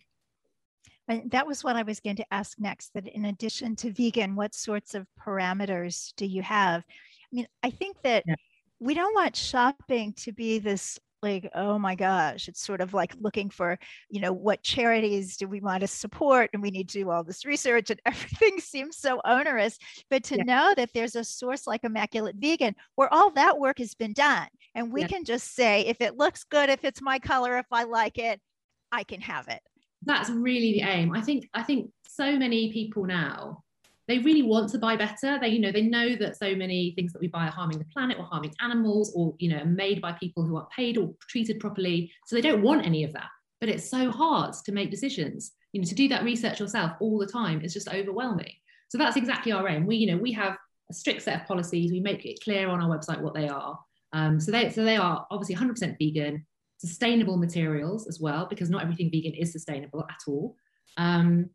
And that was what I was going to ask next that in addition to vegan, what sorts of parameters do you have? I mean, I think that yeah. we don't want shopping to be this like oh my gosh it's sort of like looking for you know what charities do we want to support and we need to do all this research and [LAUGHS] everything seems so onerous but to yeah. know that there's a source like immaculate vegan where all that work has been done and we yeah. can just say if it looks good if it's my color if i like it i can have it that's really the aim. I think I think so many people now they really want to buy better. They you know they know that so many things that we buy are harming the planet or harming animals or you know made by people who aren't paid or treated properly. So they don't want any of that. But it's so hard to make decisions. You know to do that research yourself all the time is just overwhelming. So that's exactly our aim. We you know we have a strict set of policies. We make it clear on our website what they are. Um, so they so they are obviously 100% vegan sustainable materials as well, because not everything vegan is sustainable at all. Um,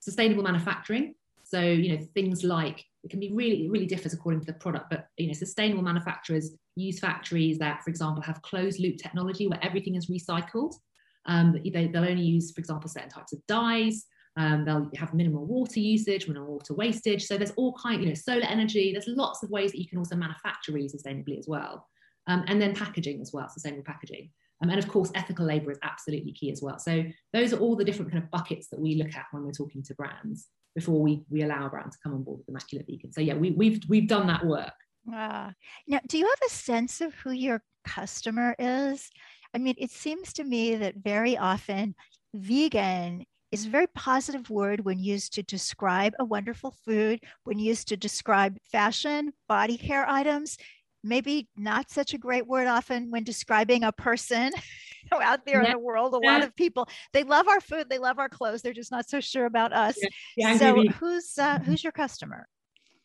sustainable manufacturing. So, you know, things like it can be really, it really differs according to the product, but, you know, sustainable manufacturers use factories that, for example, have closed loop technology where everything is recycled. Um, they, they'll only use, for example, certain types of dyes. Um, they'll have minimal water usage, minimal water wastage. So there's all kind, you know, solar energy. There's lots of ways that you can also manufacture really sustainably as well. Um, and then packaging as well, sustainable packaging. Um, and of course, ethical labor is absolutely key as well. So those are all the different kind of buckets that we look at when we're talking to brands before we, we allow a brand to come on board with Immaculate Vegan. So yeah, we, we've, we've done that work. Uh, now, do you have a sense of who your customer is? I mean, it seems to me that very often vegan is a very positive word when used to describe a wonderful food, when used to describe fashion, body care items maybe not such a great word often when describing a person [LAUGHS] out there yeah. in the world. A yeah. lot of people they love our food, they love our clothes, they're just not so sure about us. Yeah. so who's uh, mm-hmm. who's your customer?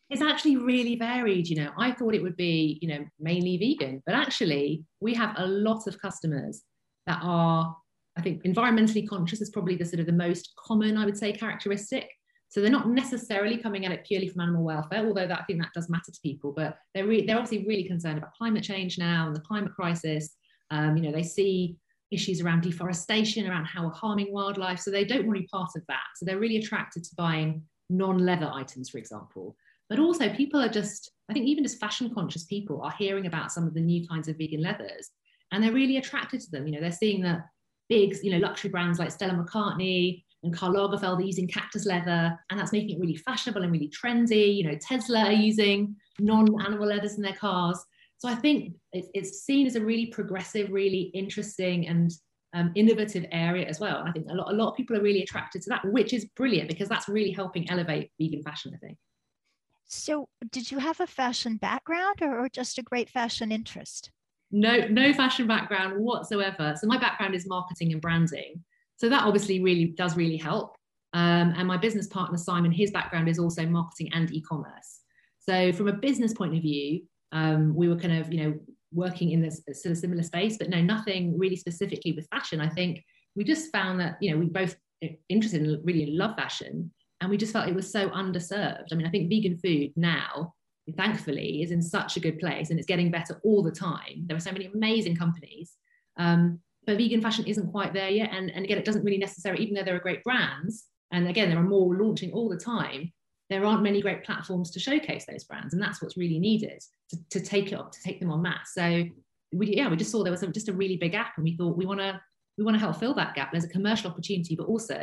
It's actually really varied. You know, I thought it would be you know mainly vegan, but actually we have a lot of customers that are I think environmentally conscious is probably the sort of the most common I would say characteristic. So they're not necessarily coming at it purely from animal welfare, although that, I think that does matter to people. But they're re- they're obviously really concerned about climate change now and the climate crisis. Um, you know, they see issues around deforestation, around how we're harming wildlife. So they don't want to be part of that. So they're really attracted to buying non-leather items, for example. But also, people are just, I think, even just fashion conscious people are hearing about some of the new kinds of vegan leathers, and they're really attracted to them. You know, they're seeing that big, you know, luxury brands like Stella McCartney and Karl Lagerfeld are using cactus leather, and that's making it really fashionable and really trendy. You know, Tesla are using non-animal leathers in their cars. So I think it's, it's seen as a really progressive, really interesting, and um, innovative area as well. I think a lot, a lot of people are really attracted to that, which is brilliant because that's really helping elevate vegan fashion, I think. So, did you have a fashion background or, or just a great fashion interest? No, no fashion background whatsoever. So, my background is marketing and branding. So, that obviously really does really help. Um, and my business partner, Simon, his background is also marketing and e commerce. So, from a business point of view, um, we were kind of, you know, working in this sort of similar space, but no, nothing really specifically with fashion. I think we just found that, you know, we both interested in really love fashion and we just felt it was so underserved. I mean, I think vegan food now, thankfully, is in such a good place and it's getting better all the time. There are so many amazing companies. Um, but vegan fashion isn't quite there yet. And, and again, it doesn't really necessarily, even though there are great brands, and again, there are more launching all the time, there aren't many great platforms to showcase those brands. And that's what's really needed to, to take it up, to take them on mass. So we, yeah, we just saw there was just a really big gap and we thought we want to, we want to help fill that gap. There's a commercial opportunity, but also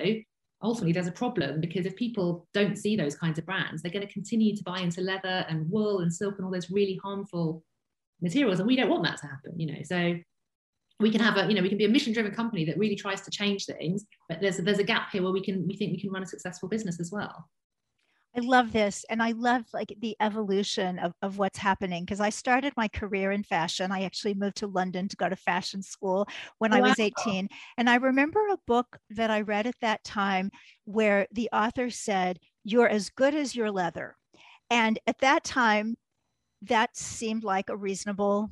ultimately there's a problem because if people don't see those kinds of brands, they're going to continue to buy into leather and wool and silk and all those really harmful materials. And we don't want that to happen, you know. So we can have a, you know, we can be a mission driven company that really tries to change things, but there's a, there's a gap here where we can, we think we can run a successful business as well. I love this. And I love like the evolution of, of what's happening because I started my career in fashion. I actually moved to London to go to fashion school when wow. I was 18. And I remember a book that I read at that time where the author said, You're as good as your leather. And at that time, that seemed like a reasonable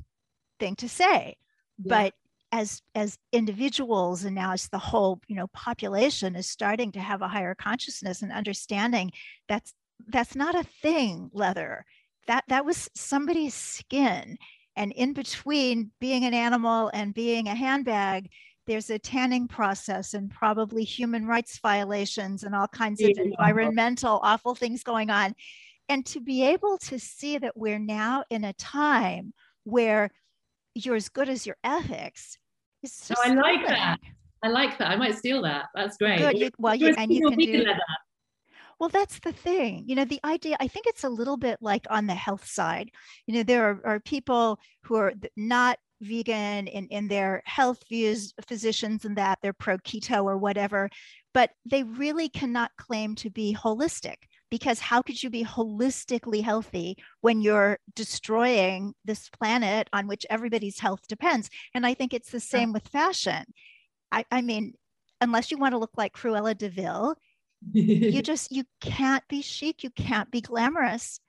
thing to say. Yeah. But as as individuals and now as the whole you know population is starting to have a higher consciousness and understanding that's that's not a thing leather. That that was somebody's skin. And in between being an animal and being a handbag there's a tanning process and probably human rights violations and all kinds of environmental awful things going on. And to be able to see that we're now in a time where you're as good as your ethics so I like that. I like that. I might steal that. That's great. Good. You, well, you, and you can do. Well, that's the thing. You know, the idea, I think it's a little bit like on the health side. You know, there are, are people who are not vegan in, in their health views, physicians and that, they're pro keto or whatever, but they really cannot claim to be holistic because how could you be holistically healthy when you're destroying this planet on which everybody's health depends? And i think it's the same with fashion. I, I mean unless you want to look like cruella de vil you [LAUGHS] just you can't be chic you can't be glamorous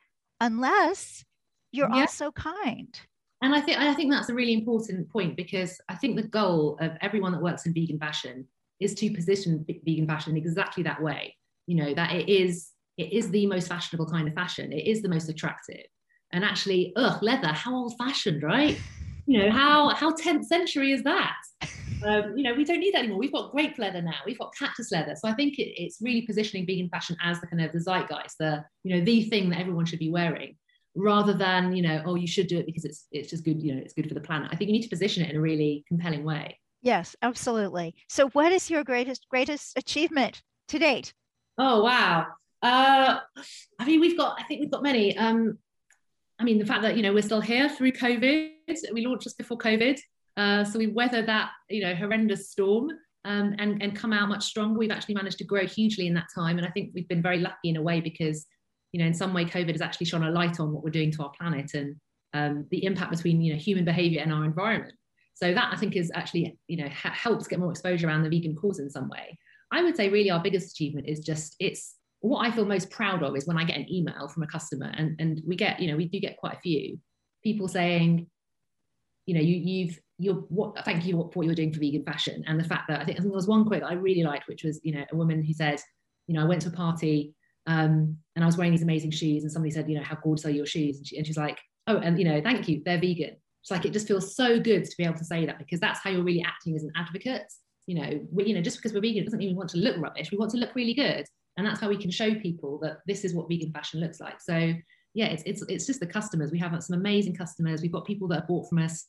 unless you're yeah. also kind. And i think i think that's a really important point because i think the goal of everyone that works in vegan fashion is to position vegan fashion exactly that way. You know that it is it is the most fashionable kind of fashion. It is the most attractive. And actually, ugh, leather, how old fashioned, right? You know, how how 10th century is that? Um, you know, we don't need that anymore. We've got grape leather now. We've got cactus leather. So I think it, it's really positioning vegan fashion as the kind of the zeitgeist, the you know, the thing that everyone should be wearing, rather than you know, oh, you should do it because it's it's just good. You know, it's good for the planet. I think you need to position it in a really compelling way. Yes, absolutely. So, what is your greatest greatest achievement to date? Oh wow! Uh, I mean, we've got, I think we've got many. Um, I mean, the fact that, you know, we're still here through COVID, we launched just before COVID. Uh, so we weather that, you know, horrendous storm um, and, and come out much stronger. We've actually managed to grow hugely in that time. And I think we've been very lucky in a way because, you know, in some way, COVID has actually shone a light on what we're doing to our planet and um, the impact between, you know, human behavior and our environment. So that I think is actually, you know, ha- helps get more exposure around the vegan cause in some way. I would say really our biggest achievement is just it's what I feel most proud of is when I get an email from a customer, and and we get, you know, we do get quite a few people saying, you know, you you've you're what thank you for what you're doing for vegan fashion, and the fact that I think I think there was one quote that I really liked, which was, you know, a woman who said, you know, I went to a party um, and I was wearing these amazing shoes, and somebody said, you know, how gorgeous are your shoes, and, she, and she's like, oh, and you know, thank you, they're vegan. It's like it just feels so good to be able to say that because that's how you're really acting as an advocate. You know, we, you know, just because we're vegan doesn't mean we want to look rubbish. We want to look really good and that's how we can show people that this is what vegan fashion looks like so yeah it's it's, it's just the customers we have some amazing customers we've got people that have bought from us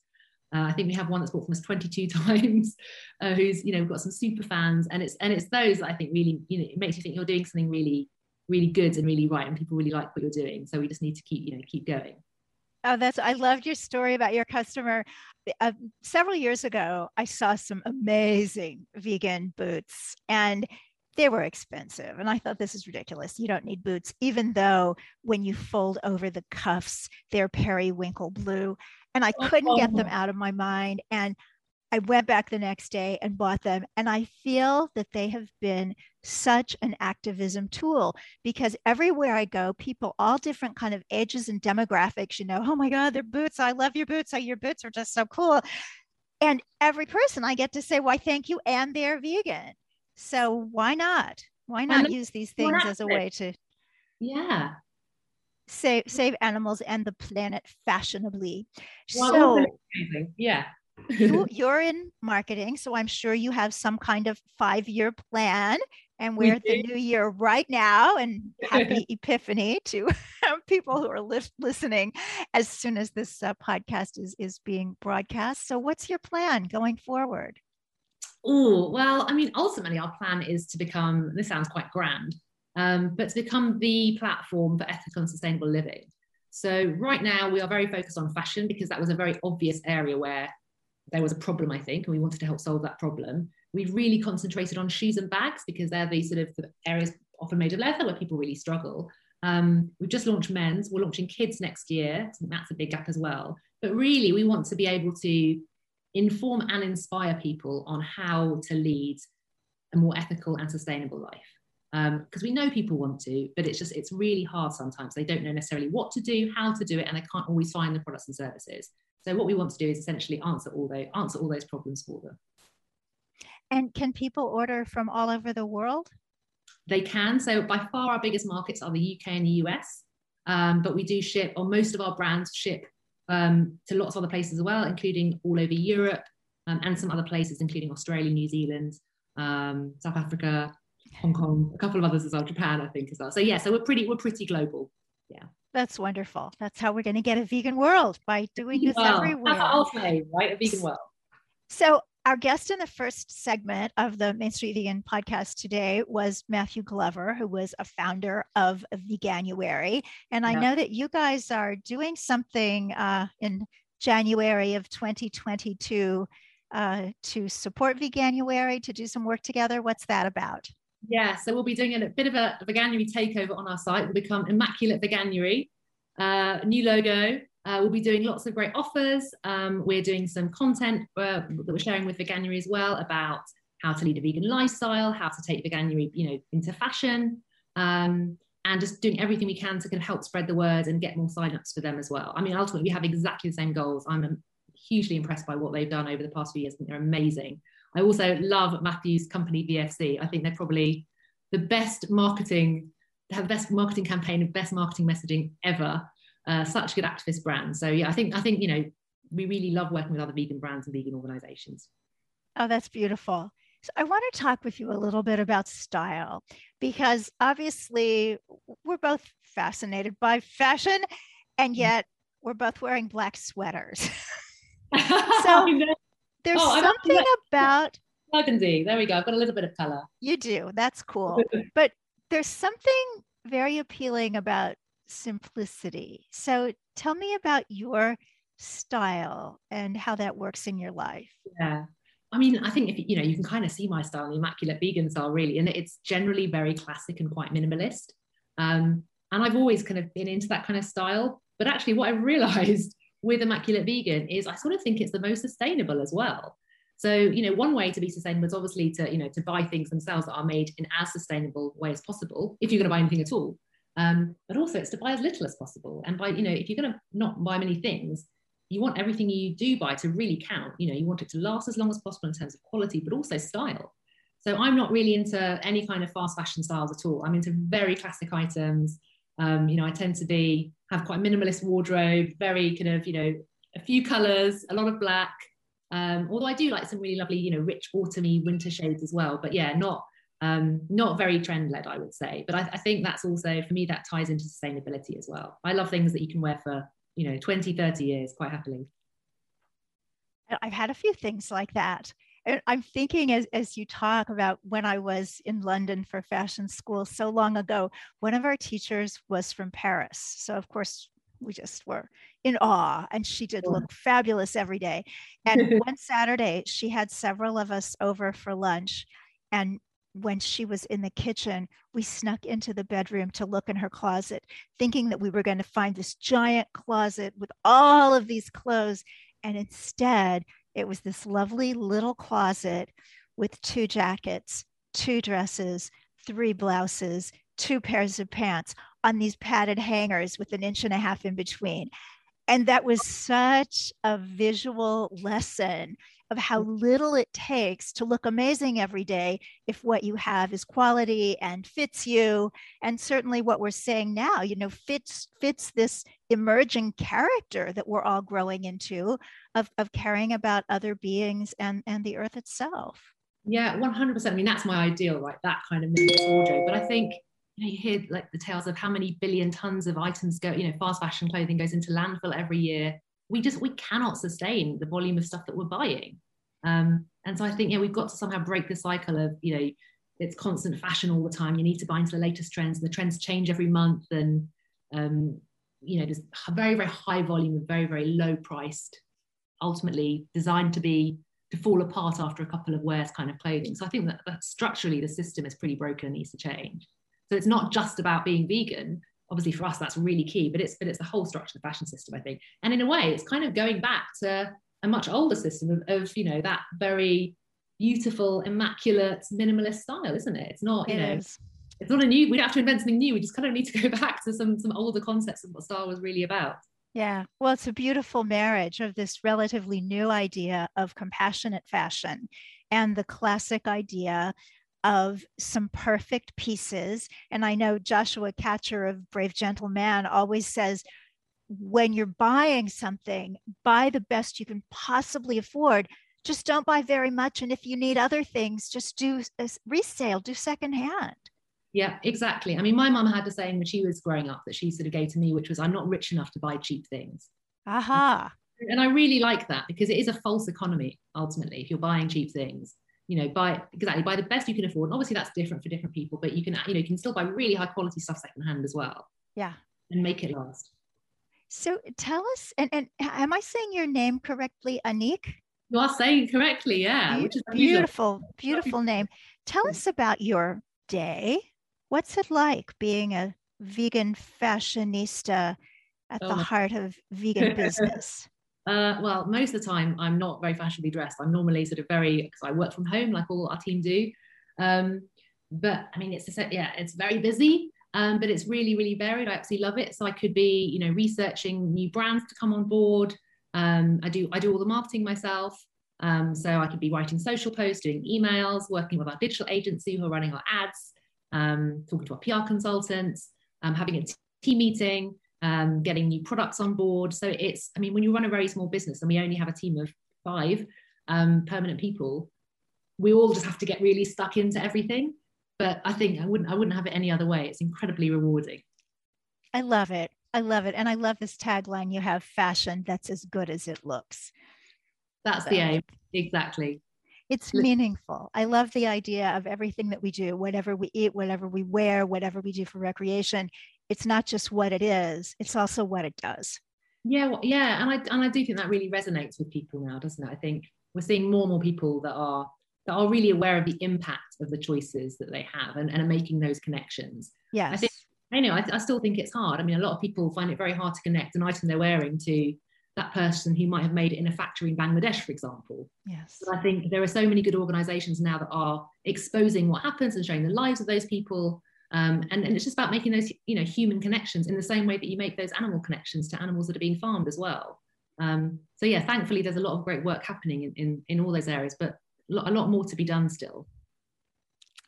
uh, I think we have one that's bought from us 22 [LAUGHS] times, uh, who's you know we've got some super fans, and it's and it's those that I think really you know it makes you think you're doing something really really good and really right, and people really like what you're doing. So we just need to keep you know keep going. Oh, that's I loved your story about your customer. Uh, several years ago, I saw some amazing vegan boots, and they were expensive. And I thought this is ridiculous. You don't need boots, even though when you fold over the cuffs, they're periwinkle blue. And I oh, couldn't get them oh. out of my mind. And I went back the next day and bought them. And I feel that they have been such an activism tool because everywhere I go, people, all different kind of ages and demographics, you know, oh my God, they're boots. I love your boots. Your boots are just so cool. And every person I get to say, why, thank you. And they're vegan. So why not? Why not use these things as a way to yeah save save animals and the planet fashionably? Well, so yeah you, [LAUGHS] you're in marketing, so I'm sure you have some kind of five year plan. And we're at the new year right now, and happy [LAUGHS] Epiphany to [LAUGHS] people who are li- listening as soon as this uh, podcast is, is being broadcast. So, what's your plan going forward? Oh, well, I mean, ultimately, our plan is to become this sounds quite grand, um, but to become the platform for ethical and sustainable living. So, right now, we are very focused on fashion because that was a very obvious area where there was a problem, I think, and we wanted to help solve that problem. We've really concentrated on shoes and bags because they're the sort of the areas often made of leather where people really struggle. Um, we've just launched men's, we're launching kids next year. That's a big gap as well. But really, we want to be able to inform and inspire people on how to lead a more ethical and sustainable life. Because um, we know people want to, but it's just, it's really hard sometimes. They don't know necessarily what to do, how to do it, and they can't always find the products and services. So what we want to do is essentially answer all those answer all those problems for them. And can people order from all over the world? They can. So by far our biggest markets are the UK and the US. Um, but we do ship, or most of our brands ship um, to lots of other places as well, including all over Europe um, and some other places, including Australia, New Zealand, um, South Africa, Hong Kong, a couple of others as well, Japan, I think as well. So yeah, so we're pretty we're pretty global. Yeah. That's wonderful. That's how we're going to get a vegan world by doing this well, everywhere. That's say, right? A vegan world. So, our guest in the first segment of the Main Street Vegan podcast today was Matthew Glover, who was a founder of Veganuary. And I know that you guys are doing something uh, in January of 2022 uh, to support Veganuary, to do some work together. What's that about? Yeah, so we'll be doing a, bit of a, a Veganuary takeover on our site. We'll become Immaculate Veganuary, uh, new logo. Uh, we'll be doing lots of great offers. Um, we're doing some content uh, that we're sharing with Veganuary as well about how to lead a vegan lifestyle, how to take Veganuary, you know, into fashion, um, and just doing everything we can to kind of help spread the word and get more signups for them as well. I mean, ultimately, we have exactly the same goals. I'm hugely impressed by what they've done over the past few years. I think they're amazing. I also love Matthew's company VFC. I think they're probably the best marketing, have the best marketing campaign and best marketing messaging ever. Uh, such good activist brands. So yeah, I think I think you know we really love working with other vegan brands and vegan organizations. Oh, that's beautiful. So I want to talk with you a little bit about style because obviously we're both fascinated by fashion and mm. yet we're both wearing black sweaters. [LAUGHS] [LAUGHS] so there's oh, something about [LAUGHS] burgundy. There we go. I've got a little bit of color. You do. That's cool. but there's something very appealing about simplicity. So tell me about your style and how that works in your life. Yeah. I mean, I think if you know, you can kind of see my style, the immaculate vegan style, really, and it's generally very classic and quite minimalist. Um, and I've always kind of been into that kind of style. But actually, what I've [LAUGHS] realized with Immaculate Vegan is I sort of think it's the most sustainable as well. So, you know, one way to be sustainable is obviously to, you know, to buy things themselves that are made in as sustainable way as possible, if you're going to buy anything at all. Um, but also it's to buy as little as possible. And by, you know, if you're going to not buy many things, you want everything you do buy to really count. You know, you want it to last as long as possible in terms of quality, but also style. So I'm not really into any kind of fast fashion styles at all. I'm into very classic items. Um, you know, I tend to be have quite a minimalist wardrobe, very kind of, you know, a few colors, a lot of black. Um, although I do like some really lovely, you know, rich autumny winter shades as well. But yeah, not um, not very trend led, I would say. But I, I, think that's also for me that ties into sustainability as well. I love things that you can wear for you know 20, 30 years quite happily. I've had a few things like that. I'm thinking as, as you talk about when I was in London for fashion school so long ago, one of our teachers was from Paris. So, of course, we just were in awe and she did look fabulous every day and [LAUGHS] one saturday she had several of us over for lunch and when she was in the kitchen we snuck into the bedroom to look in her closet thinking that we were going to find this giant closet with all of these clothes and instead it was this lovely little closet with two jackets two dresses three blouses two pairs of pants on these padded hangers with an inch and a half in between. And that was such a visual lesson of how mm. little it takes to look amazing every day if what you have is quality and fits you. And certainly what we're saying now you know fits fits this emerging character that we're all growing into of, of caring about other beings and and the earth itself. Yeah 100% i mean that's my ideal right? That kind of minimalist wardrobe. But i think you know, you hear like the tales of how many billion tons of items go, you know, fast fashion clothing goes into landfill every year. We just we cannot sustain the volume of stuff that we're buying. Um, and so I think yeah, we've got to somehow break the cycle of you know it's constant fashion all the time. You need to buy into the latest trends, and the trends change every month. And um, you know, there's a very very high volume of very very low priced, ultimately designed to be to fall apart after a couple of wears kind of clothing. So I think that, that structurally the system is pretty broken and needs to change. So it's not just about being vegan. Obviously, for us, that's really key, but it's but it's the whole structure of the fashion system, I think. And in a way, it's kind of going back to a much older system of, of you know that very beautiful, immaculate, minimalist style, isn't it? It's not, you it know, is. it's not a new. We don't have to invent something new. We just kind of need to go [LAUGHS] back to some some older concepts of what style was really about. Yeah, well, it's a beautiful marriage of this relatively new idea of compassionate fashion and the classic idea of some perfect pieces. And I know Joshua Katcher of Brave Gentleman always says, when you're buying something, buy the best you can possibly afford. Just don't buy very much. And if you need other things, just do a resale, do secondhand. Yeah, exactly. I mean, my mum had a saying when she was growing up that she sort of gave to me, which was, I'm not rich enough to buy cheap things. Aha. And I really like that because it is a false economy, ultimately, if you're buying cheap things you know, buy exactly buy the best you can afford. And obviously that's different for different people, but you can, you know, you can still buy really high quality stuff secondhand as well. Yeah. And make it last. So tell us, and, and am I saying your name correctly, Anique? You are saying correctly, yeah. Be- which is beautiful, [LAUGHS] beautiful name. Tell us about your day. What's it like being a vegan fashionista at oh. the heart of vegan [LAUGHS] business? Uh, well, most of the time, I'm not very fashionably dressed. I'm normally sort of very, because I work from home like all our team do. Um, but I mean, it's yeah, it's very busy, um, but it's really, really varied. I absolutely love it. So I could be, you know, researching new brands to come on board. Um, I do I do all the marketing myself. Um, so I could be writing social posts, doing emails, working with our digital agency who are running our ads, um, talking to our PR consultants, um, having a team meeting, um, getting new products on board. So it's, I mean, when you run a very small business and we only have a team of five um, permanent people, we all just have to get really stuck into everything. But I think I wouldn't, I wouldn't have it any other way. It's incredibly rewarding. I love it. I love it. And I love this tagline you have fashion that's as good as it looks. That's so. the aim. Exactly it's meaningful. I love the idea of everything that we do, whatever we eat, whatever we wear, whatever we do for recreation. It's not just what it is, it's also what it does. Yeah, well, yeah, and I and I do think that really resonates with people now, doesn't it? I think we're seeing more and more people that are that are really aware of the impact of the choices that they have and, and are making those connections. Yes. I think I know I, I still think it's hard. I mean, a lot of people find it very hard to connect an item they're wearing to that person who might have made it in a factory in Bangladesh, for example. Yes. But I think there are so many good organizations now that are exposing what happens and showing the lives of those people. Um, and, and it's just about making those, you know, human connections in the same way that you make those animal connections to animals that are being farmed as well. Um, so yeah, thankfully there's a lot of great work happening in, in, in all those areas, but a lot more to be done still.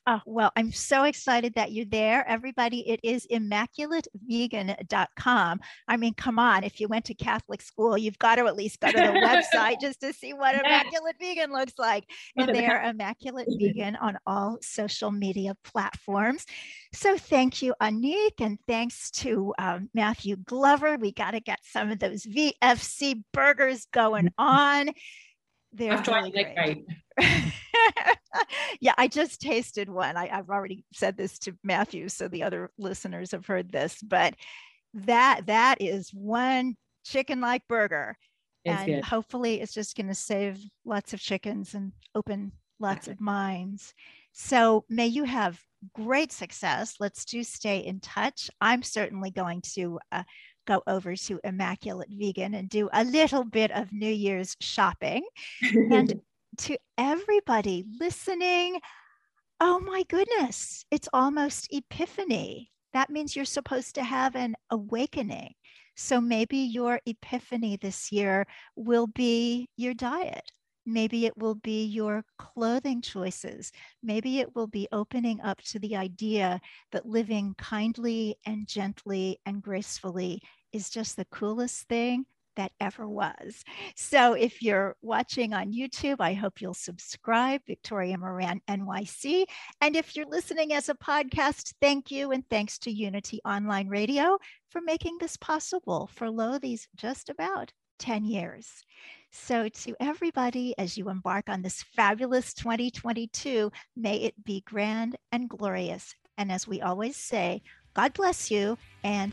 Oh, well, I'm so excited that you're there. Everybody, it is immaculatevegan.com. I mean, come on, if you went to Catholic school, you've got to at least go to the [LAUGHS] website just to see what Immaculate Vegan looks like. And they are Immaculate [LAUGHS] Vegan on all social media platforms. So thank you, Anique, and thanks to um, Matthew Glover. We got to get some of those VFC burgers going [LAUGHS] on. They're I've tried really great. [LAUGHS] yeah, I just tasted one. I, I've already said this to Matthew, so the other listeners have heard this, but that that is one chicken like burger. It's and good. hopefully it's just going to save lots of chickens and open lots of minds. So may you have great success. Let's do stay in touch. I'm certainly going to uh, go over to Immaculate Vegan and do a little bit of New Year's shopping. and [LAUGHS] to everybody listening, oh my goodness, it's almost Epiphany. That means you're supposed to have an awakening. So maybe your epiphany this year will be your diet. Maybe it will be your clothing choices. Maybe it will be opening up to the idea that living kindly and gently and gracefully is just the coolest thing that ever was. So if you're watching on YouTube, I hope you'll subscribe, Victoria Moran NYC. And if you're listening as a podcast, thank you. And thanks to Unity Online Radio for making this possible for lo these just about 10 years. So, to everybody, as you embark on this fabulous 2022, may it be grand and glorious. And as we always say, God bless you and